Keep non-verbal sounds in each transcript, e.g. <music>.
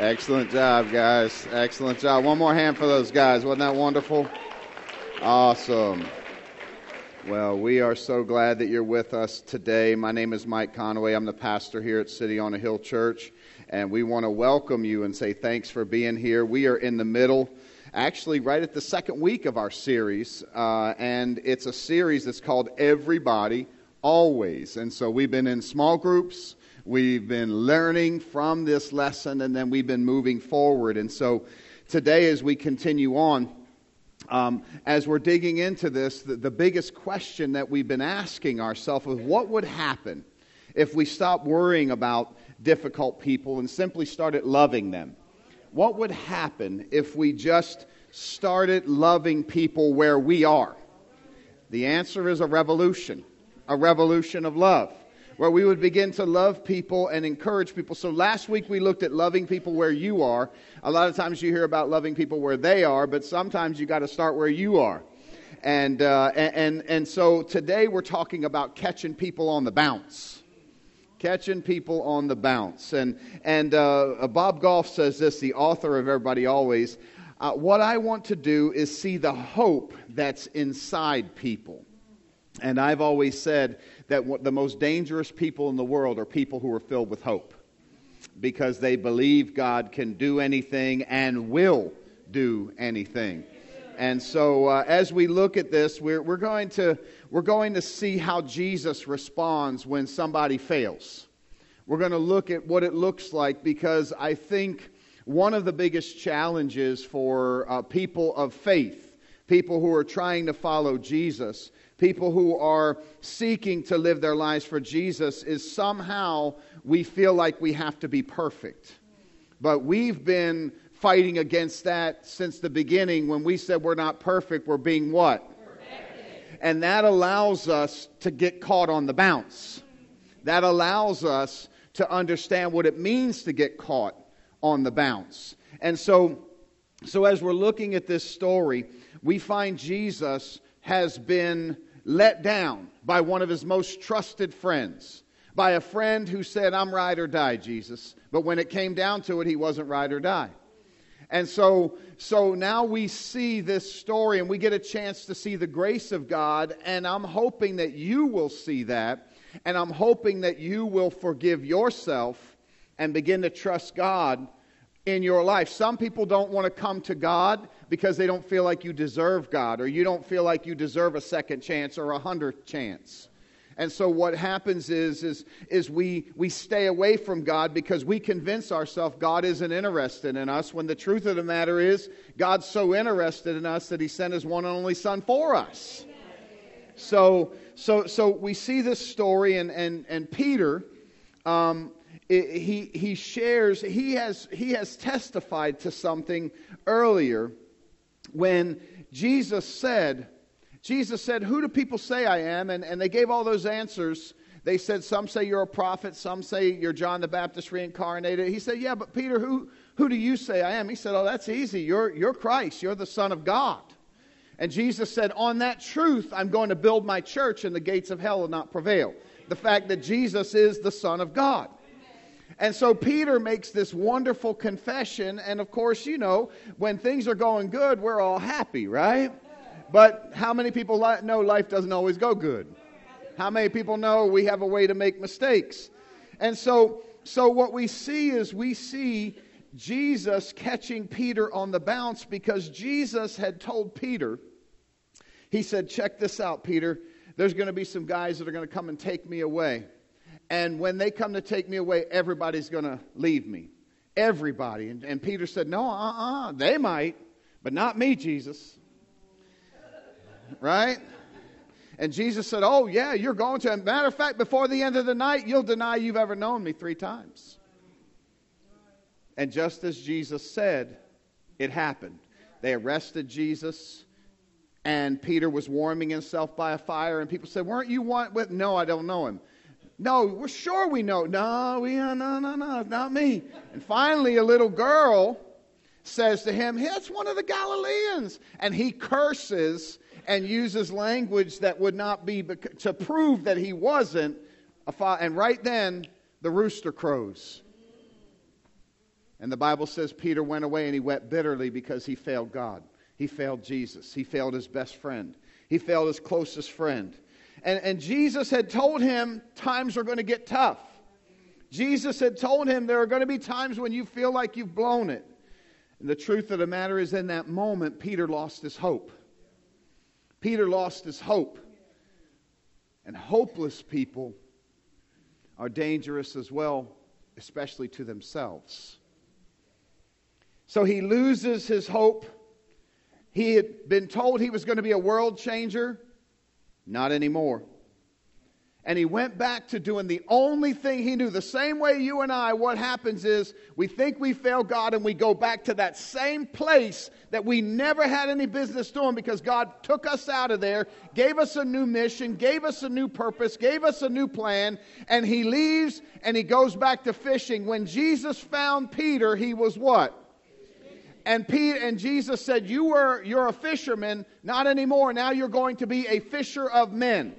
Excellent job, guys. Excellent job. One more hand for those guys. Wasn't that wonderful? Awesome. Well, we are so glad that you're with us today. My name is Mike Conaway. I'm the pastor here at City on a Hill Church, and we want to welcome you and say thanks for being here. We are in the middle, actually, right at the second week of our series, uh, and it's a series that's called Everybody Always. And so we've been in small groups. We've been learning from this lesson and then we've been moving forward. And so today, as we continue on, um, as we're digging into this, the, the biggest question that we've been asking ourselves is what would happen if we stopped worrying about difficult people and simply started loving them? What would happen if we just started loving people where we are? The answer is a revolution, a revolution of love where we would begin to love people and encourage people. So last week we looked at loving people where you are. A lot of times you hear about loving people where they are, but sometimes you got to start where you are. And, uh, and, and so today we're talking about catching people on the bounce. Catching people on the bounce. And, and uh, Bob Goff says this, the author of Everybody Always. Uh, what I want to do is see the hope that's inside people. And I've always said that the most dangerous people in the world are people who are filled with hope because they believe God can do anything and will do anything. And so, uh, as we look at this, we're, we're, going to, we're going to see how Jesus responds when somebody fails. We're going to look at what it looks like because I think one of the biggest challenges for uh, people of faith, people who are trying to follow Jesus, people who are seeking to live their lives for Jesus is somehow we feel like we have to be perfect. But we've been fighting against that since the beginning when we said we're not perfect, we're being what? And that allows us to get caught on the bounce. That allows us to understand what it means to get caught on the bounce. And so, so as we're looking at this story, we find Jesus has been let down by one of his most trusted friends, by a friend who said, I'm ride or die, Jesus. But when it came down to it, he wasn't ride or die. And so, so now we see this story and we get a chance to see the grace of God. And I'm hoping that you will see that. And I'm hoping that you will forgive yourself and begin to trust God in your life. Some people don't want to come to God because they don't feel like you deserve God or you don't feel like you deserve a second chance or a hundredth chance. And so what happens is, is, is we, we stay away from God because we convince ourselves God isn't interested in us when the truth of the matter is God's so interested in us that he sent his one and only son for us. So, so, so we see this story and, and, and Peter, um, he, he shares, he has, he has testified to something earlier when Jesus said, Jesus said, Who do people say I am? And, and they gave all those answers. They said, Some say you're a prophet, some say you're John the Baptist reincarnated. He said, Yeah, but Peter, who, who do you say I am? He said, Oh, that's easy. You're, you're Christ, you're the Son of God. And Jesus said, On that truth, I'm going to build my church, and the gates of hell will not prevail. The fact that Jesus is the Son of God. And so Peter makes this wonderful confession. And of course, you know, when things are going good, we're all happy, right? But how many people know life doesn't always go good? How many people know we have a way to make mistakes? And so, so what we see is we see Jesus catching Peter on the bounce because Jesus had told Peter, he said, Check this out, Peter. There's going to be some guys that are going to come and take me away. And when they come to take me away, everybody's going to leave me. Everybody. And, and Peter said, No, uh uh-uh, uh, they might, but not me, Jesus. Right? And Jesus said, Oh, yeah, you're going to. matter of fact, before the end of the night, you'll deny you've ever known me three times. And just as Jesus said, it happened. They arrested Jesus, and Peter was warming himself by a fire, and people said, Weren't you one with? No, I don't know him. No, we're sure we know. No, we, no, no, no, not me. And finally, a little girl says to him, hey, It's one of the Galileans. And he curses and uses language that would not be to prove that he wasn't. And right then, the rooster crows. And the Bible says Peter went away and he wept bitterly because he failed God. He failed Jesus. He failed his best friend. He failed his closest friend. And, and Jesus had told him times are going to get tough. Jesus had told him there are going to be times when you feel like you've blown it. And the truth of the matter is, in that moment, Peter lost his hope. Peter lost his hope. And hopeless people are dangerous as well, especially to themselves. So he loses his hope. He had been told he was going to be a world changer. Not anymore. And he went back to doing the only thing he knew. The same way you and I, what happens is we think we fail God and we go back to that same place that we never had any business doing because God took us out of there, gave us a new mission, gave us a new purpose, gave us a new plan, and he leaves and he goes back to fishing. When Jesus found Peter, he was what? And Peter and Jesus said, "You were you're a fisherman, not anymore. Now you're going to be a fisher of men."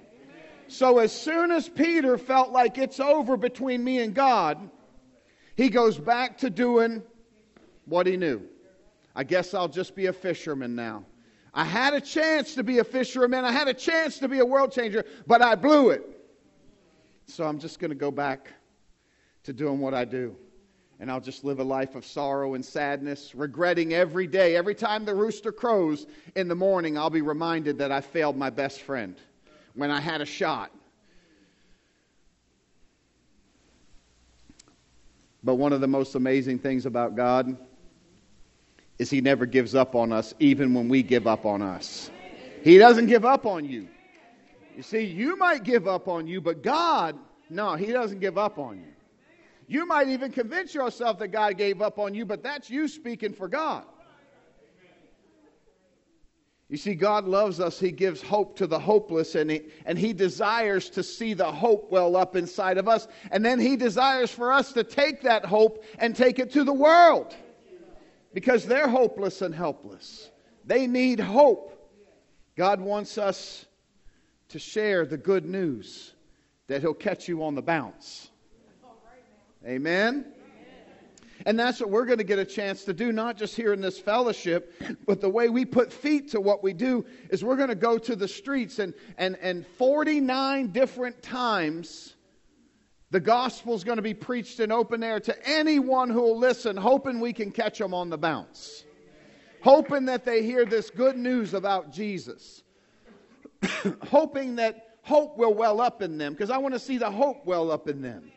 So as soon as Peter felt like it's over between me and God, he goes back to doing what he knew. I guess I'll just be a fisherman now. I had a chance to be a fisherman. I had a chance to be a world changer, but I blew it. So I'm just going to go back to doing what I do and I'll just live a life of sorrow and sadness, regretting every day. Every time the rooster crows in the morning, I'll be reminded that I failed my best friend when I had a shot. But one of the most amazing things about God is He never gives up on us, even when we give up on us. He doesn't give up on you. You see, you might give up on you, but God, no, He doesn't give up on you. You might even convince yourself that God gave up on you, but that's you speaking for God. You see, God loves us. He gives hope to the hopeless, and he, and he desires to see the hope well up inside of us. And then He desires for us to take that hope and take it to the world because they're hopeless and helpless. They need hope. God wants us to share the good news that He'll catch you on the bounce. Amen? And that's what we're going to get a chance to do, not just here in this fellowship, but the way we put feet to what we do is we're going to go to the streets and, and, and 49 different times the gospel is going to be preached in open air to anyone who will listen, hoping we can catch them on the bounce, hoping that they hear this good news about Jesus, <coughs> hoping that hope will well up in them, because I want to see the hope well up in them.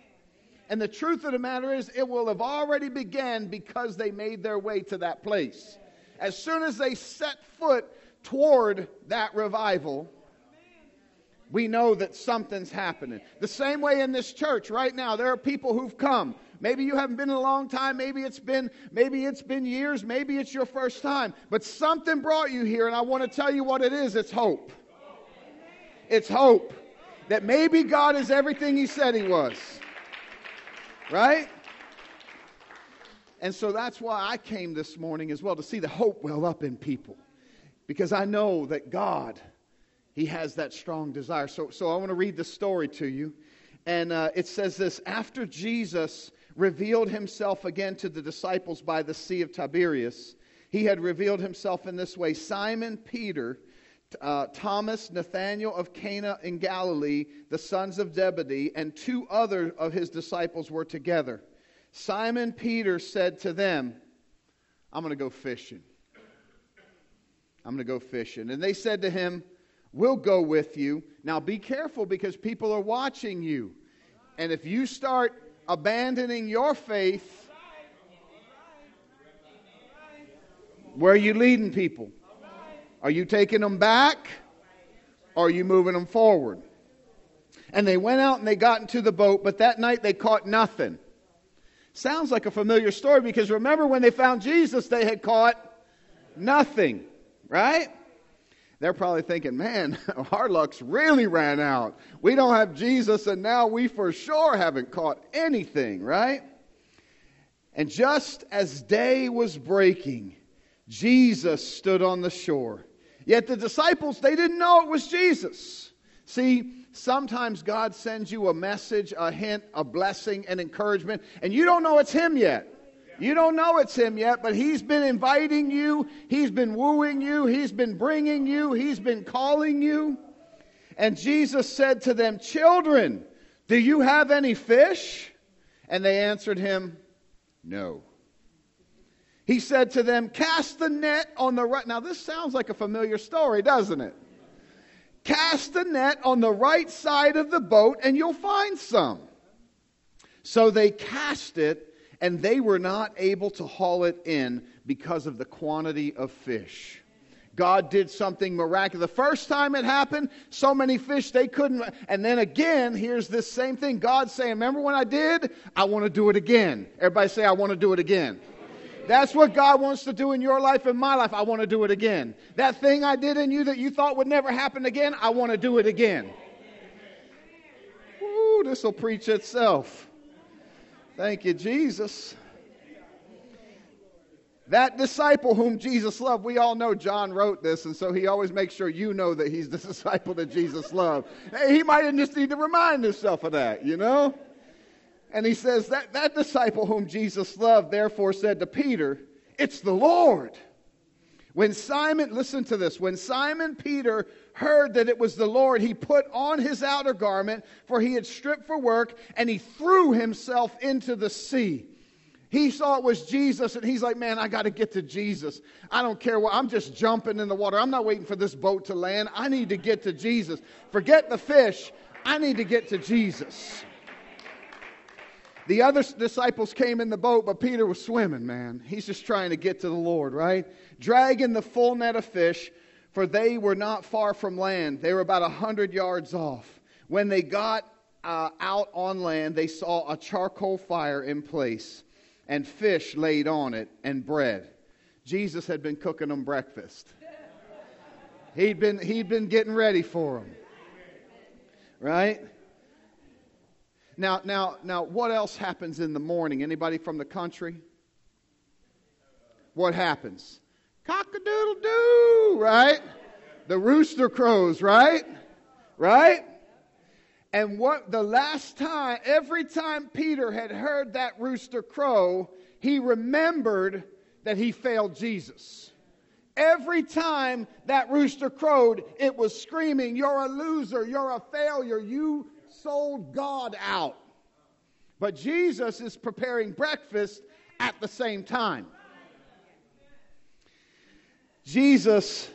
And the truth of the matter is, it will have already began because they made their way to that place. As soon as they set foot toward that revival, we know that something's happening. The same way in this church right now, there are people who've come. Maybe you haven't been in a long time, maybe it's been maybe it's been years, maybe it's your first time, but something brought you here and I want to tell you what it is. It's hope. It's hope that maybe God is everything he said he was. Right? And so that's why I came this morning as well to see the hope well up in people. Because I know that God, He has that strong desire. So, so I want to read the story to you. And uh, it says this After Jesus revealed Himself again to the disciples by the Sea of Tiberias, He had revealed Himself in this way Simon Peter uh, Thomas, Nathanael of Cana in Galilee, the sons of Zebedee, and two other of his disciples were together. Simon Peter said to them, I'm going to go fishing. I'm going to go fishing. And they said to him, We'll go with you. Now be careful because people are watching you. And if you start abandoning your faith, where are you leading people? Are you taking them back? Or are you moving them forward? And they went out and they got into the boat, but that night they caught nothing. Sounds like a familiar story because remember when they found Jesus, they had caught nothing, right? They're probably thinking, man, <laughs> our luck's really ran out. We don't have Jesus, and now we for sure haven't caught anything, right? And just as day was breaking, Jesus stood on the shore. Yet the disciples, they didn't know it was Jesus. See, sometimes God sends you a message, a hint, a blessing, an encouragement, and you don't know it's Him yet. You don't know it's him yet, but he's been inviting you, he's been wooing you, he's been bringing you, he's been calling you. And Jesus said to them, Children, do you have any fish? And they answered him, No. He said to them, Cast the net on the right. Now, this sounds like a familiar story, doesn't it? Cast the net on the right side of the boat and you'll find some. So they cast it, and they were not able to haul it in because of the quantity of fish. God did something miraculous. The first time it happened, so many fish they couldn't. And then again, here's this same thing. God saying, Remember when I did? I want to do it again. Everybody say, I want to do it again. That's what God wants to do in your life and my life. I want to do it again. That thing I did in you that you thought would never happen again, I want to do it again. Ooh, this will preach itself. Thank you, Jesus. That disciple whom Jesus loved, we all know John wrote this, and so he always makes sure you know that he's the <laughs> disciple that Jesus loved. He might just need to remind himself of that, you know? And he says that that disciple whom Jesus loved therefore said to Peter, It's the Lord. When Simon, listen to this, when Simon Peter heard that it was the Lord, he put on his outer garment, for he had stripped for work, and he threw himself into the sea. He saw it was Jesus, and he's like, Man, I got to get to Jesus. I don't care what, I'm just jumping in the water. I'm not waiting for this boat to land. I need to get to Jesus. Forget the fish. I need to get to Jesus. The other disciples came in the boat, but Peter was swimming, man. He's just trying to get to the Lord, right? Dragging the full net of fish, for they were not far from land. They were about a hundred yards off. When they got uh, out on land, they saw a charcoal fire in place, and fish laid on it, and bread. Jesus had been cooking them breakfast. He'd been, he'd been getting ready for them. Right? Now, now, now, what else happens in the morning? Anybody from the country? What happens? Cock a doodle doo, right? The rooster crows, right? Right? And what the last time, every time Peter had heard that rooster crow, he remembered that he failed Jesus. Every time that rooster crowed, it was screaming, You're a loser, you're a failure, you sold God out. But Jesus is preparing breakfast at the same time. Jesus,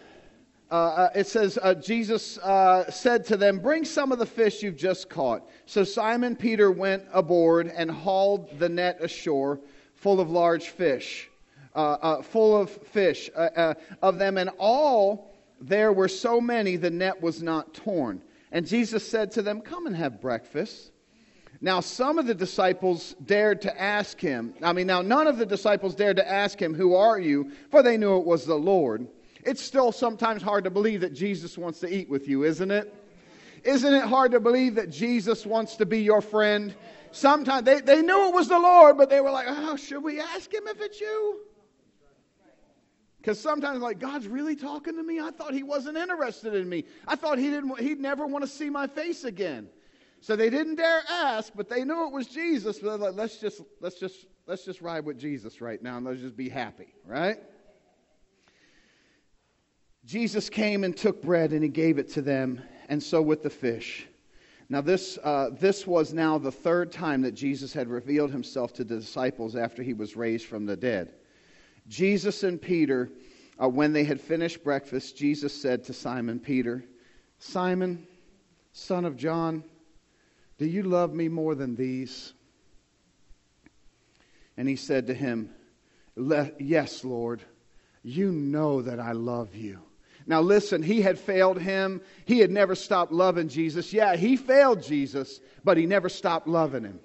uh, uh, it says, uh, Jesus uh, said to them, Bring some of the fish you've just caught. So Simon Peter went aboard and hauled the net ashore full of large fish, uh, uh, full of fish of them, and all there were so many the net was not torn. And Jesus said to them, Come and have breakfast. Now, some of the disciples dared to ask him. I mean, now, none of the disciples dared to ask him, Who are you? For they knew it was the Lord. It's still sometimes hard to believe that Jesus wants to eat with you, isn't it? Isn't it hard to believe that Jesus wants to be your friend? Sometimes they, they knew it was the Lord, but they were like, Oh, should we ask him if it's you? Because sometimes, like, God's really talking to me. I thought He wasn't interested in me. I thought He didn't. He'd never want to see my face again. So they didn't dare ask, but they knew it was Jesus. But like, let's just let's just let's just ride with Jesus right now, and let's just be happy, right? Jesus came and took bread, and He gave it to them, and so with the fish. Now, this, uh, this was now the third time that Jesus had revealed himself to the disciples after he was raised from the dead. Jesus and Peter, uh, when they had finished breakfast, Jesus said to Simon Peter, Simon, son of John, do you love me more than these? And he said to him, Yes, Lord, you know that I love you. Now, listen, he had failed him. He had never stopped loving Jesus. Yeah, he failed Jesus, but he never stopped loving him.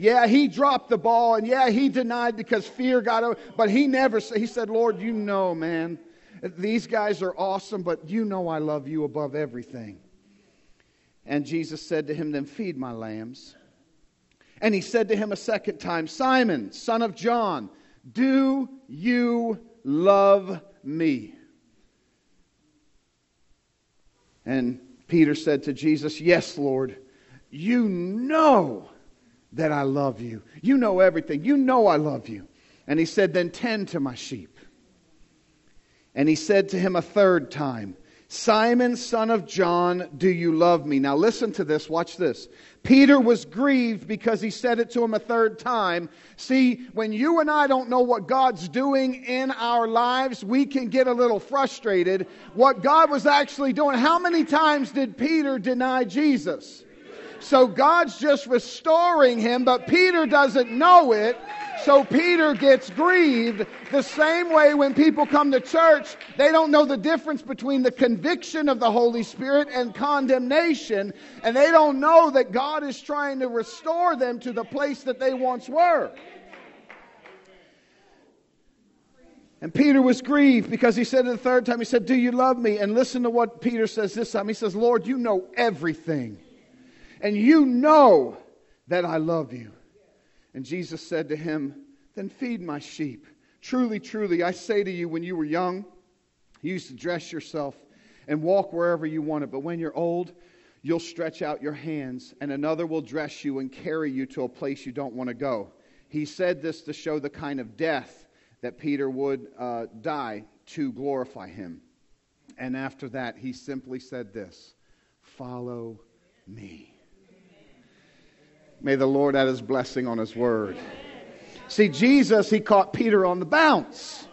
Yeah, he dropped the ball, and yeah, he denied because fear got over. But he never said, he said, Lord, you know, man, these guys are awesome, but you know I love you above everything. And Jesus said to him, Then feed my lambs. And he said to him a second time, Simon, son of John, do you love me? And Peter said to Jesus, Yes, Lord, you know that I love you. You know everything. You know I love you. And he said, Then tend to my sheep. And he said to him a third time, Simon, son of John, do you love me? Now listen to this. Watch this. Peter was grieved because he said it to him a third time. See, when you and I don't know what God's doing in our lives, we can get a little frustrated. What God was actually doing, how many times did Peter deny Jesus? So God's just restoring him, but Peter doesn't know it. So Peter gets grieved the same way when people come to church, they don't know the difference between the conviction of the Holy Spirit and condemnation, and they don't know that God is trying to restore them to the place that they once were. And Peter was grieved because he said it the third time, he said, Do you love me? And listen to what Peter says this time. He says, Lord, you know everything and you know that I love you. And Jesus said to him, Then feed my sheep. Truly, truly, I say to you, when you were young, you used to dress yourself and walk wherever you wanted. But when you're old, you'll stretch out your hands, and another will dress you and carry you to a place you don't want to go. He said this to show the kind of death that Peter would uh, die to glorify him. And after that, he simply said this Follow me. May the Lord add his blessing on his word. See, Jesus, he caught Peter on the bounce.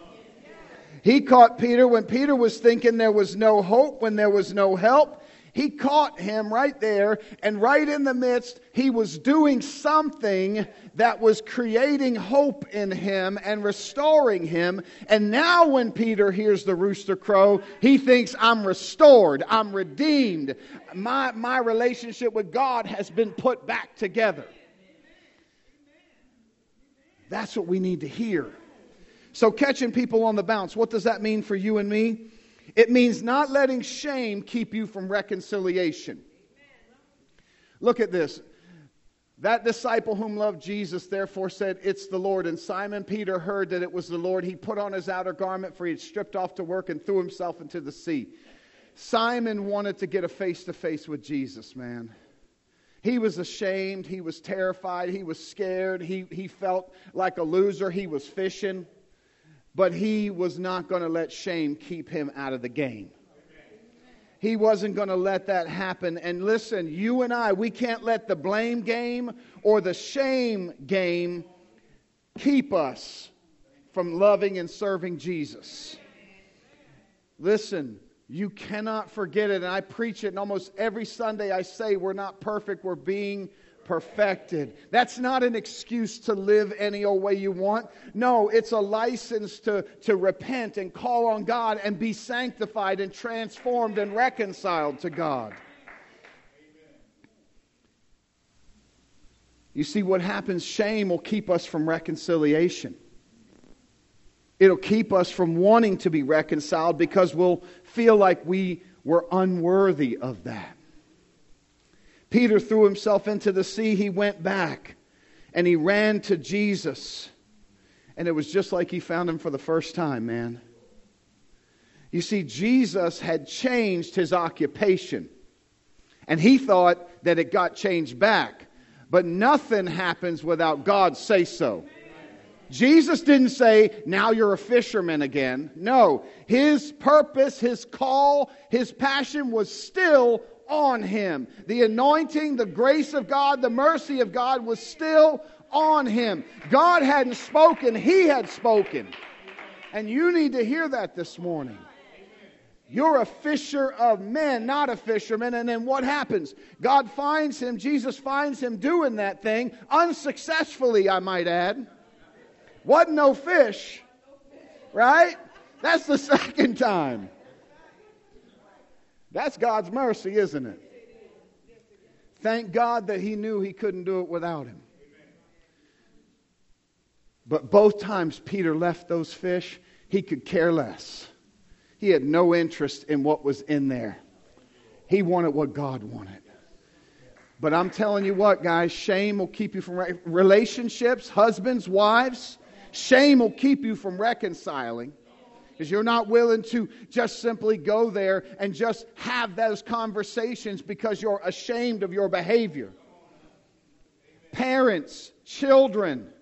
He caught Peter when Peter was thinking there was no hope, when there was no help. He caught him right there, and right in the midst, he was doing something that was creating hope in him and restoring him. And now, when Peter hears the rooster crow, he thinks, I'm restored, I'm redeemed. My, my relationship with God has been put back together. That's what we need to hear. So, catching people on the bounce, what does that mean for you and me? It means not letting shame keep you from reconciliation. Look at this. That disciple whom loved Jesus therefore said, It's the Lord. And Simon Peter heard that it was the Lord. He put on his outer garment, for he had stripped off to work, and threw himself into the sea. Simon wanted to get a face to face with Jesus, man. He was ashamed. He was terrified. He was scared. He, he felt like a loser. He was fishing but he was not going to let shame keep him out of the game. He wasn't going to let that happen. And listen, you and I, we can't let the blame game or the shame game keep us from loving and serving Jesus. Listen, you cannot forget it. And I preach it, and almost every Sunday I say, We're not perfect, we're being perfected. That's not an excuse to live any old way you want. No, it's a license to, to repent and call on God and be sanctified and transformed and reconciled to God. You see, what happens, shame will keep us from reconciliation. It'll keep us from wanting to be reconciled because we'll feel like we were unworthy of that. Peter threw himself into the sea. He went back and he ran to Jesus. And it was just like he found him for the first time, man. You see, Jesus had changed his occupation. And he thought that it got changed back. But nothing happens without God say so. Jesus didn't say, now you're a fisherman again. No, his purpose, his call, his passion was still on him. The anointing, the grace of God, the mercy of God was still on him. God hadn't spoken, he had spoken. And you need to hear that this morning. You're a fisher of men, not a fisherman. And then what happens? God finds him, Jesus finds him doing that thing, unsuccessfully, I might add. Wasn't no fish, right? That's the <laughs> second time. That's God's mercy, isn't it? Thank God that he knew he couldn't do it without him. But both times Peter left those fish, he could care less. He had no interest in what was in there. He wanted what God wanted. But I'm telling you what, guys, shame will keep you from re- relationships, husbands, wives. Shame will keep you from reconciling because you're not willing to just simply go there and just have those conversations because you're ashamed of your behavior. Parents, children,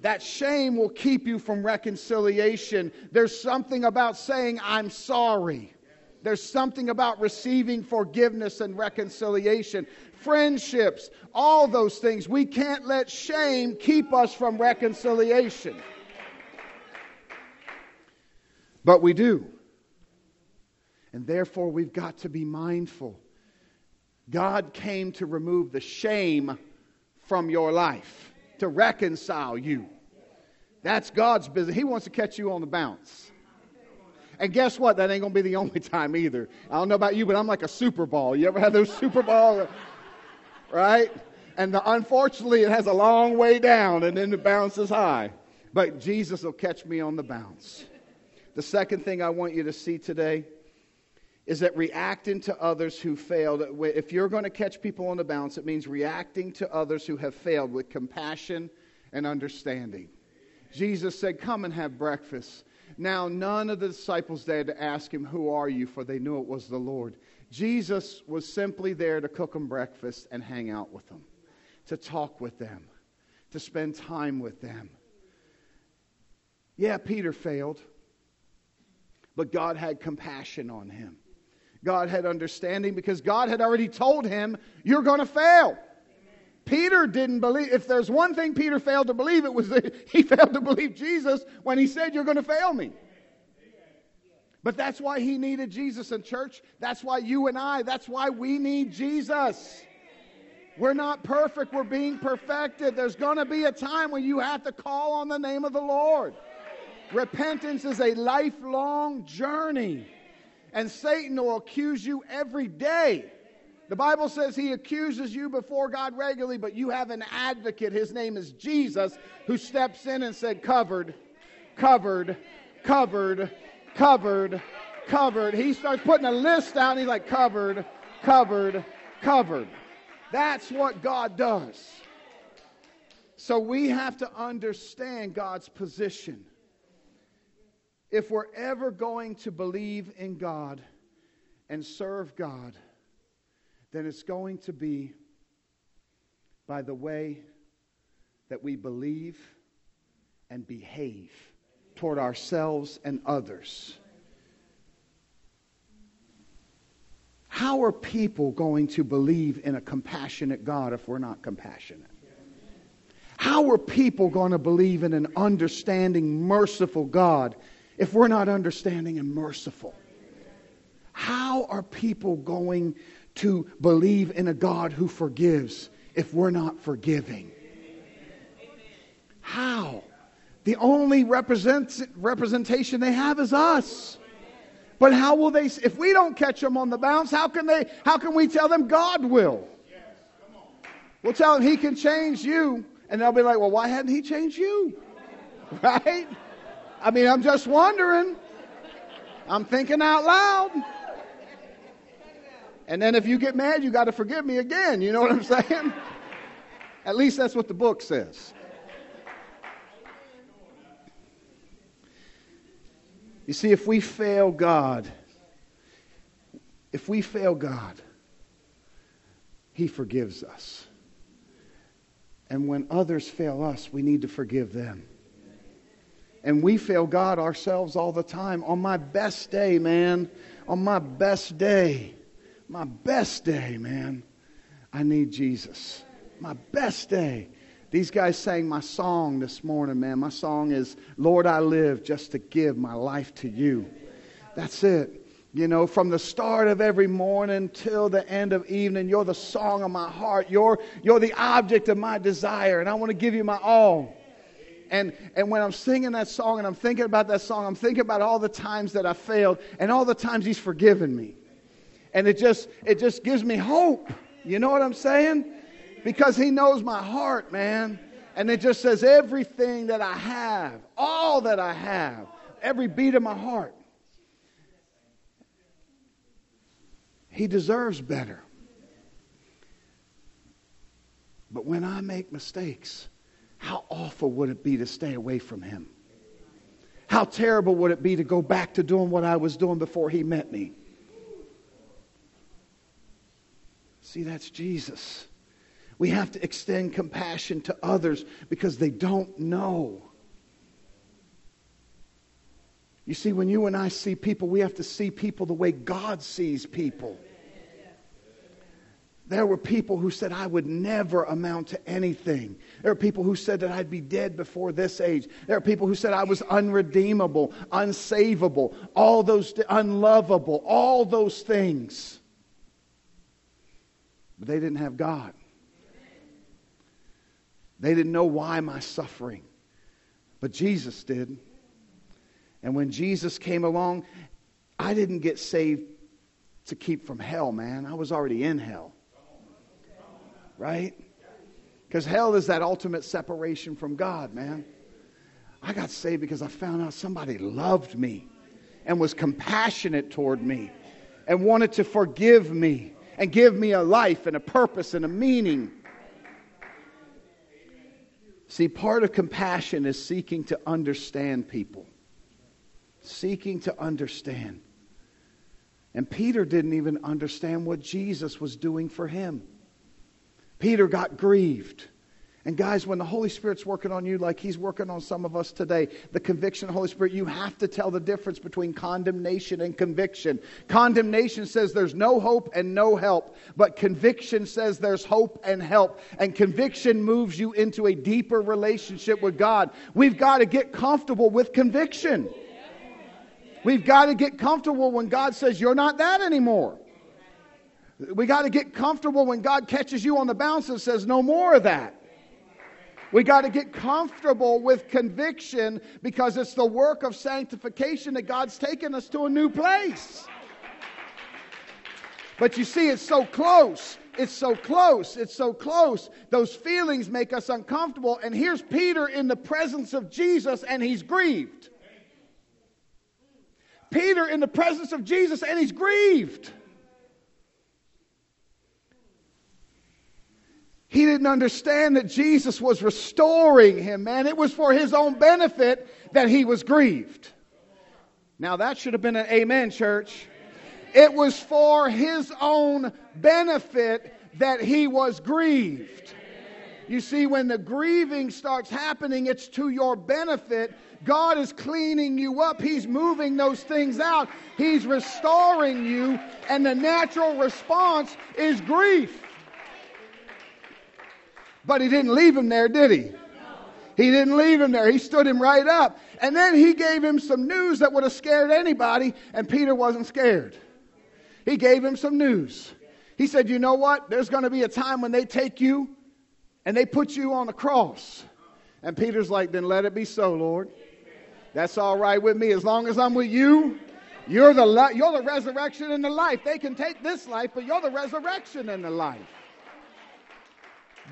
That shame will keep you from reconciliation. There's something about saying, I'm sorry. There's something about receiving forgiveness and reconciliation. Friendships, all those things. We can't let shame keep us from reconciliation. But we do. And therefore, we've got to be mindful. God came to remove the shame from your life, to reconcile you. That's God's business. He wants to catch you on the bounce. And guess what? That ain't going to be the <laughs> only time either. I don't know about you, but I'm like a Super Ball. You ever had those Super Ball? <laughs> Right? And the, unfortunately, it has a long way down and then it bounces high. But Jesus will catch me on the bounce. The second thing I want you to see today is that reacting to others who failed, if you're going to catch people on the bounce, it means reacting to others who have failed with compassion and understanding. Jesus said, Come and have breakfast. Now, none of the disciples dared to ask him, Who are you? for they knew it was the Lord. Jesus was simply there to cook them breakfast and hang out with them, to talk with them, to spend time with them. Yeah, Peter failed, but God had compassion on him. God had understanding because God had already told him, You're going to fail. Peter didn't believe. If there's one thing Peter failed to believe, it was that <laughs> he failed to believe Jesus when he said, You're going to fail me. But that's why he needed Jesus in church. That's why you and I, that's why we need Jesus. We're not perfect, we're being perfected. There's going to be a time when you have to call on the name of the Lord. Repentance is a lifelong journey. And Satan will accuse you every day. The Bible says he accuses you before God regularly, but you have an advocate. His name is Jesus, who steps in and said, Covered, covered, covered, covered, covered. He starts putting a list out, and he's like, Covered, covered, covered. That's what God does. So we have to understand God's position if we're ever going to believe in God and serve God, then it's going to be by the way that we believe and behave toward ourselves and others. How are people going to believe in a compassionate God if we're not compassionate? How are people going to believe in an understanding, merciful God if we're not understanding and merciful? How are people going to believe in a God who forgives if we're not forgiving? How? The only represent, representation they have is us. But how will they, if we don't catch them on the bounce, how can they, how can we tell them God will? We'll tell them he can change you. And they'll be like, well, why hadn't he changed you? <laughs> Right? I mean, I'm just wondering. I'm thinking out loud. And then if you get mad, you got to forgive me again. You know what I'm <laughs> saying? At least that's what the book says. You see, if we fail God, if we fail God, He forgives us. And when others fail us, we need to forgive them. And we fail God ourselves all the time. On my best day, man, on my best day, my best day, man, I need Jesus. My best day. These guys sang my song this morning, man. My song is, Lord, I live just to give my life to you. That's it. You know, from the start of every morning till the end of evening, you're the song of my heart. You're, you're the object of my desire, and I want to give you my all and, and when I'm singing that song and I'm thinking about that song, I'm thinking about all the times that I failed and all the times He's forgiven me. And it just, it just gives me hope. You know what I'm saying? Because He knows my heart, man. And it just says everything that I have, all that I have, every beat of my heart. He deserves better. But when I make mistakes, how awful would it be to stay away from him? How terrible would it be to go back to doing what I was doing before he met me? See, that's Jesus. We have to extend compassion to others because they don't know. You see, when you and I see people, we have to see people the way God sees people. There were people who said I would never amount to anything. There are people who said that I'd be dead before this age. There are people who said I was unredeemable, unsavable, all those unlovable, all those things. But they didn't have God. They didn't know why my suffering. But Jesus did. And when Jesus came along, I didn't get saved to keep from hell, man. I was already in hell right? Because hell is that ultimate separation from God, man. I got saved because I found out somebody loved me and was compassionate toward me and wanted to forgive me and give me a life and a purpose and a meaning. See, part of compassion is seeking to understand people, seeking to understand. And Peter didn't even understand what Jesus was doing for him. Peter got grieved. And guys, when the Holy Spirit's working on you like He's working on some of us today, the conviction of the Holy Spirit, you have to tell the difference between condemnation and conviction. Condemnation says there's no hope and no help, but conviction says there's hope and help. And conviction moves you into a deeper relationship with God. We've got to get comfortable with conviction. We've got to get comfortable when God says, You're not that anymore. We got to get comfortable when God catches you on the bounce and says, No more of that. We got to get comfortable with conviction because it's the work of sanctification that God's taken us to a new place. But you see, it's so close. It's so close. It's so close. Those feelings make us uncomfortable. And here's Peter in the presence of Jesus, and he's grieved. Peter in the presence of Jesus, and he's grieved. He didn't understand that Jesus was restoring him, man. It was for his own benefit that he was grieved. Now, that should have been an amen, church. It was for his own benefit that he was grieved. You see, when the grieving starts happening, it's to your benefit. God is cleaning you up. He's moving those things out. He's restoring you. And the natural response is grief. But he didn't leave him there, did he? He didn't leave him there. He stood him right up. And then he gave him some news that would have scared anybody, and Peter wasn't scared. He gave him some news. He said, You know what? There's going to be a time when they take you and they put you on the cross. And Peter's like, Then let it be so, Lord. That's all right with me. As long as I'm with you, you're the, you're the resurrection and the life. They can take this life, but you're the resurrection and the life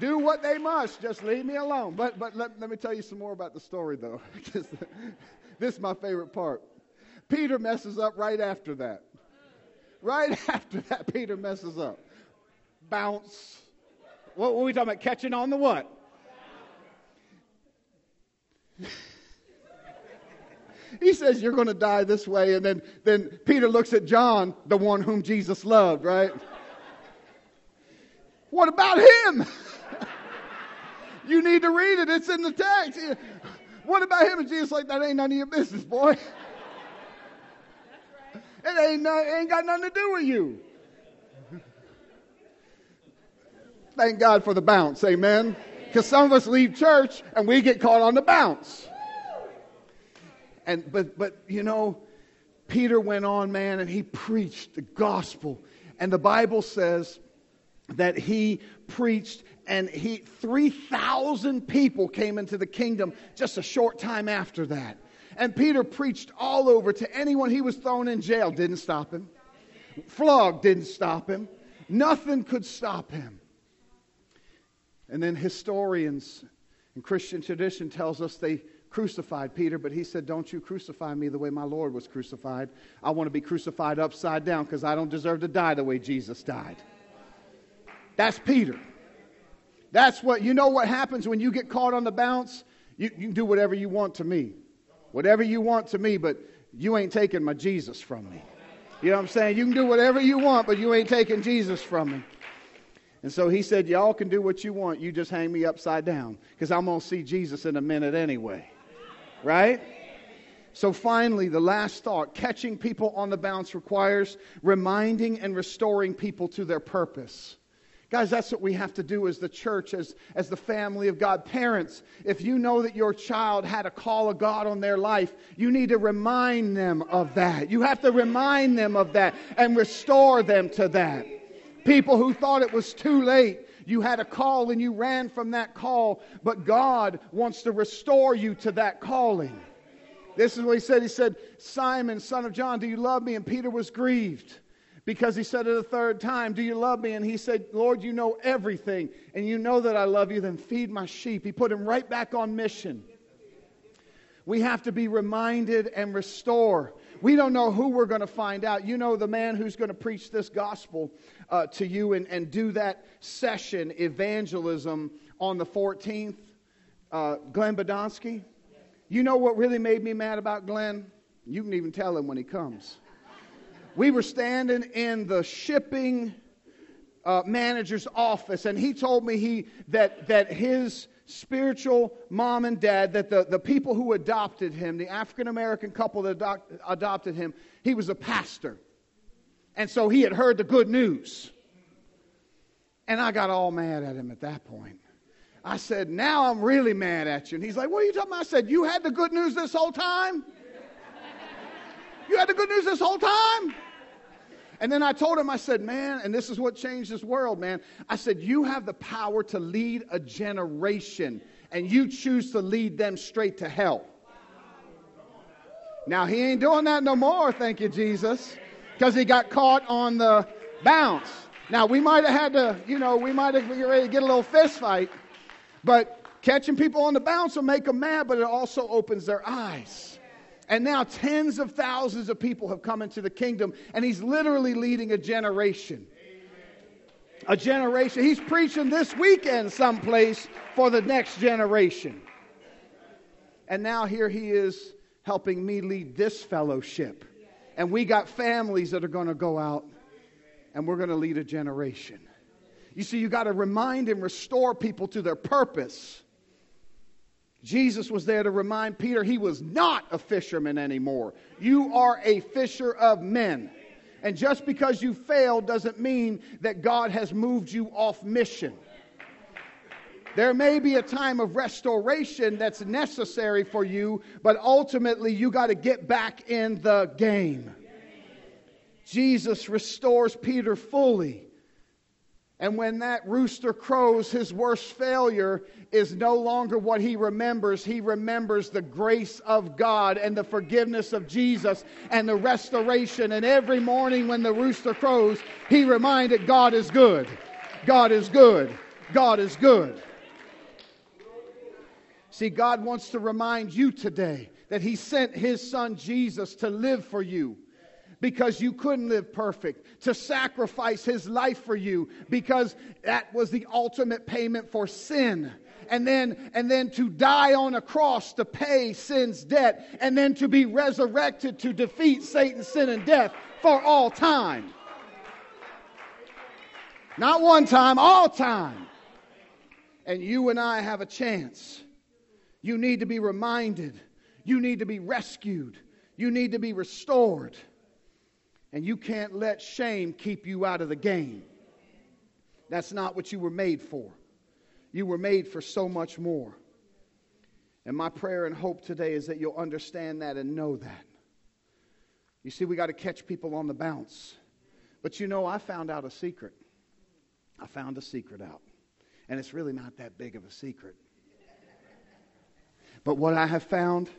do what they must. Just leave me alone. But, but let, let me tell you some more about the story, though. <laughs> this is my favorite part. Peter messes up right after that. Right <laughs> after that, Peter messes up. Bounce. What were we talking about? Catching on the what? <laughs> he says, You're going to die this way. And then, then Peter looks at John, the one whom Jesus loved, right? what about him? You need to read it. It's in the text. What about him? And Jesus like, that ain't none of your business, boy. It ain't, it ain't got nothing to do with you. Thank God for the bounce, amen? Because some of us leave church and we get caught on the bounce. And but but you know, Peter went on, man, and he preached the gospel. And the Bible says that he preached and he 3000 people came into the kingdom just a short time after that. And peter preached all over to anyone he was thrown in jail. Didn't stop him. Flogged didn't stop him. Nothing could stop him. And then historians and christian tradition tells us they crucified peter but he said don't you crucify me the way my lord was crucified. I want to be crucified upside down because i don't deserve to die the way jesus died that's peter that's what, you know what happens when you get caught on the bounce? You, you can do whatever you want to me. Whatever you want to me, but you ain't taking my Jesus from me. You know what I'm saying? You can do whatever you want, but you ain't taking Jesus from me. And so he said, Y'all can do what you want. You just hang me upside down because I'm going to see Jesus in a minute anyway. Right? So finally, the last thought catching people on the bounce requires reminding and restoring people to their purpose. Guys, that's what we have to do as the church, as, as the family of God. Parents, if you know that your child had a call of God on their life, you need to remind them of that. You have to remind them of that and restore them to that. People who thought it was too late, you had a call and you ran from that call, but God wants to restore you to that calling. This is what he said. He said, Simon, son of John, do you love me? And Peter was grieved because he said it a third time, Do you love me? And he said, Lord, you know everything, and you know that I love you, then feed my sheep. He put him right back on mission. We have to be reminded and restore. We don't know who we're going to find out. You know, the man who's going to preach this gospel uh, to you and, and do that session, evangelism, on the 14th, uh, Glenn Badonsky. You know what really made me mad about Glenn? You can even tell him when he comes we were standing in the shipping uh, manager's office, and he told me he, that, that his spiritual mom and dad, that the, the people who adopted him, the African American couple that adopt, adopted him, he was a pastor. And so he had heard the good news. And I got all mad at him at that point. I said, Now I'm really mad at you. And he's like, What are you talking about? I said, You had the good news this whole time? You had the good news this whole time? And then I told him, I said, man, and this is what changed this world, man. I said, you have the power to lead a generation, and you choose to lead them straight to hell. Now, he ain't doing that no more, thank you, Jesus, because he got caught on the bounce. Now, we might have had to, you know, we might have been ready to get a little fist fight, but catching people on the bounce will make them mad, but it also opens their eyes. And now tens of thousands of people have come into the kingdom, and he's literally leading a generation. A generation. He's preaching this weekend someplace for the next generation. And now here he is helping me lead this fellowship. And we got families that are going to go out and we're going to lead a generation. You see, you got to remind and restore people to their purpose. Jesus was there to remind Peter he was not a fisherman anymore. You are a fisher of men. And just because you failed doesn't mean that God has moved you off mission. There may be a time of restoration that's necessary for you, but ultimately you got to get back in the game. Jesus restores Peter fully. And when that rooster crows, his worst failure is no longer what he remembers. He remembers the grace of God and the forgiveness of Jesus and the restoration. And every morning when the rooster crows, he reminded God is good. God is good. God is good. See, God wants to remind you today that he sent his son Jesus to live for you because you couldn't live perfect, to sacrifice his life for you because that was the ultimate payment for sin. And then, and then to die on a cross to pay sin's debt, and then to be resurrected to defeat Satan, sin, and death for all time. Not one time, all time. And you and I have a chance. You need to be reminded. You need to be rescued. You need to be restored. And you can't let shame keep you out of the game. That's not what you were made for. You were made for so much more. And my prayer and hope today is that you'll understand that and know that. You see, we got to catch people on the bounce. But you know, I found out a secret. I found a secret out. And it's really not that big of a secret. But what I have found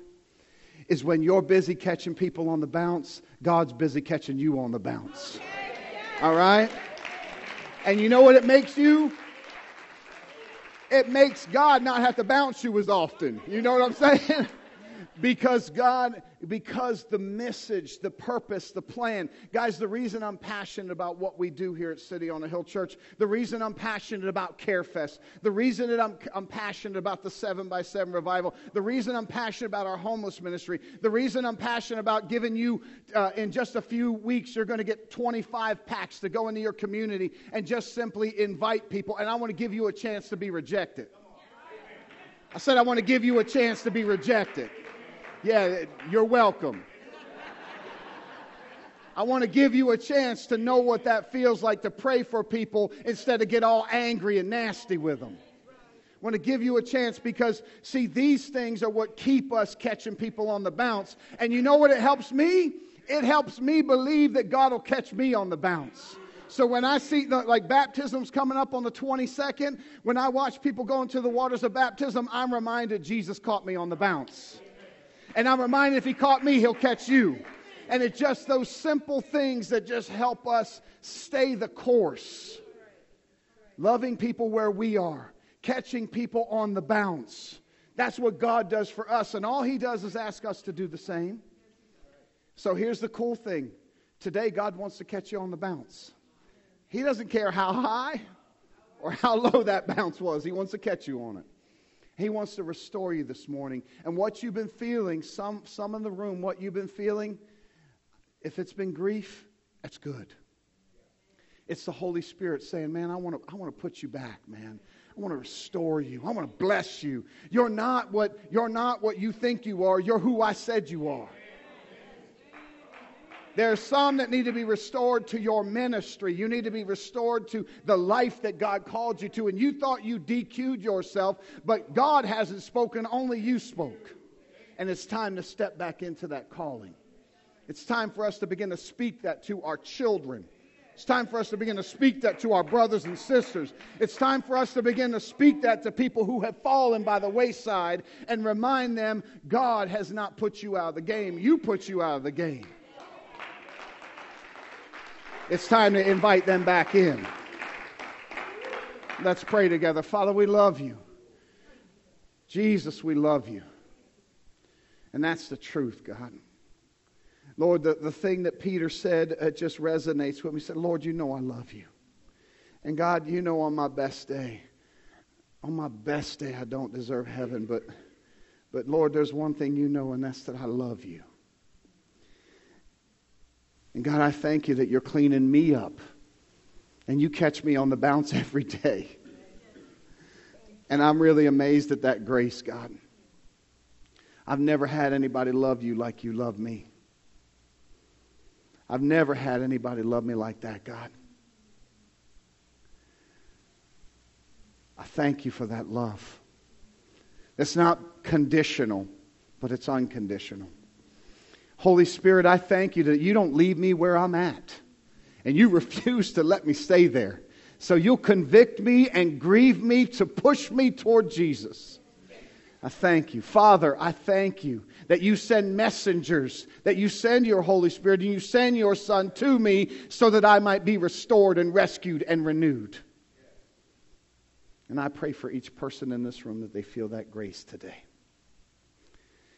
is when you're busy catching people on the bounce, God's busy catching you on the bounce. All right? And you know what it makes you? It makes God not have to bounce you as often. You know what I'm saying? <laughs> because God, because the message, the purpose, the plan. Guys, the reason I'm passionate about what we do here at City on a Hill Church, the reason I'm passionate about CareFest, the reason that I'm, I'm passionate about the 7 by 7 revival, the reason I'm passionate about our homeless ministry, the reason I'm passionate about giving you, uh, in just a few weeks, you're going to get 25 packs to go into your community and just simply invite people. And I want to give you a chance to be rejected. I said, I want to give you a chance to be rejected. Yeah, you're welcome. I want to give you a chance to know what that feels like to pray for people instead of get all angry and nasty with them. I want to give you a chance because, see, these things are what keep us catching people on the bounce. And you know what it helps me? It helps me believe that God will catch me on the bounce. So when I see the, like baptisms coming up on the 22nd, when I watch people go into the waters of baptism, I'm reminded Jesus caught me on the bounce. And I'm reminded if he caught me, he'll catch you. And it's just those simple things that just help us stay the course. Loving people where we are, catching people on the bounce. That's what God does for us. And all he does is ask us to do the same. So here's the cool thing today, God wants to catch you on the bounce. He doesn't care how high or how low that bounce was, He wants to catch you on it. He wants to restore you this morning. And what you've been feeling, some, some in the room, what you've been feeling, if it's been grief, that's good. It's the Holy Spirit saying, Man, I want to, I want to put you back, man. I want to restore you. I want to bless you. You're not what you're not what you think you are. You're who I said you are. There are some that need to be restored to your ministry. You need to be restored to the life that God called you to. And you thought you DQ'd yourself, but God hasn't spoken, only you spoke. And it's time to step back into that calling. It's time for us to begin to speak that to our children. It's time for us to begin to speak that to our brothers and sisters. It's time for us to begin to speak that to people who have fallen by the wayside and remind them God has not put you out of the game. You put you out of the game. It's time to invite them back in. Let's pray together. Father, we love you. Jesus, we love you. And that's the truth, God. Lord, the, the thing that Peter said uh, just resonates with me. He said, Lord, you know I love you. And God, you know on my best day, on my best day, I don't deserve heaven, but, but Lord, there's one thing you know, and that's that I love you. And God, I thank you that you're cleaning me up and you catch me on the bounce <laughs> every day. And I'm really amazed at that grace, God. I've never had anybody love you like you love me. I've never had anybody love me like that, God. I thank you for that love. It's not conditional, but it's unconditional. Holy Spirit, I thank you that you don't leave me where I'm at. And you <laughs> refuse to let me stay there. So you'll convict me and grieve me to push me toward Jesus. I thank you. Father, I thank you that you send messengers, that you send your Holy Spirit, and you send your Son to me so that I might be restored and rescued and renewed. And I pray for each person in this room that they feel that grace today.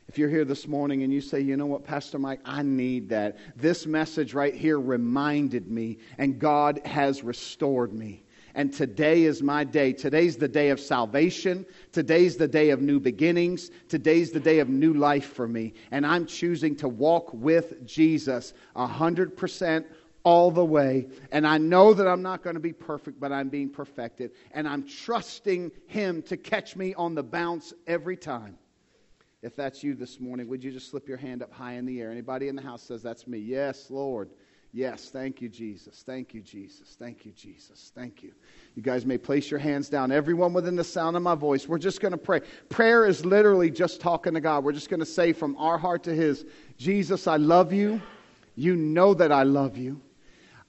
If you're here this morning and you say, you know what, Pastor Mike, I need that. This message right here reminded me, and God has restored me. And today is my day. Today's the day of salvation. Today's the day of new beginnings. Today's the day of new life for me. And I'm choosing to walk with Jesus 100% all the way. And I know that I'm not going to be perfect, but I'm being perfected. And I'm trusting Him to catch me on the bounce every time. If that's you this morning, would you just slip your hand up high in the air? Anybody in the house says, That's me. Yes, Lord. Yes, thank you, Jesus. Thank you, Jesus. Thank you, Jesus. Thank you. You guys may place your hands down. Everyone within the sound of my voice, we're just going to pray. Prayer is literally just talking to God. We're just going to say from our heart to His Jesus, I love you. You know that I love you.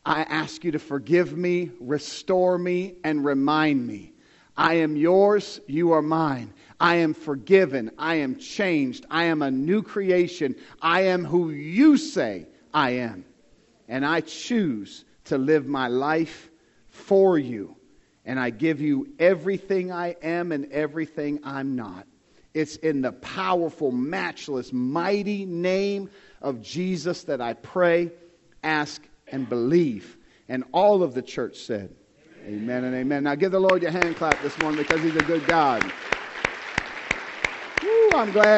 I ask you to forgive me, restore me, and remind me. I am yours, you are mine. I am forgiven. I am changed. I am a new creation. I am who you say I am. And I choose to live my life for you. And I give you everything I am and everything I'm not. It's in the powerful, matchless, mighty name of Jesus that I pray, ask, and believe. And all of the church said, Amen, amen and amen. Now give the Lord your hand clap this morning because he's a good God. I'm glad.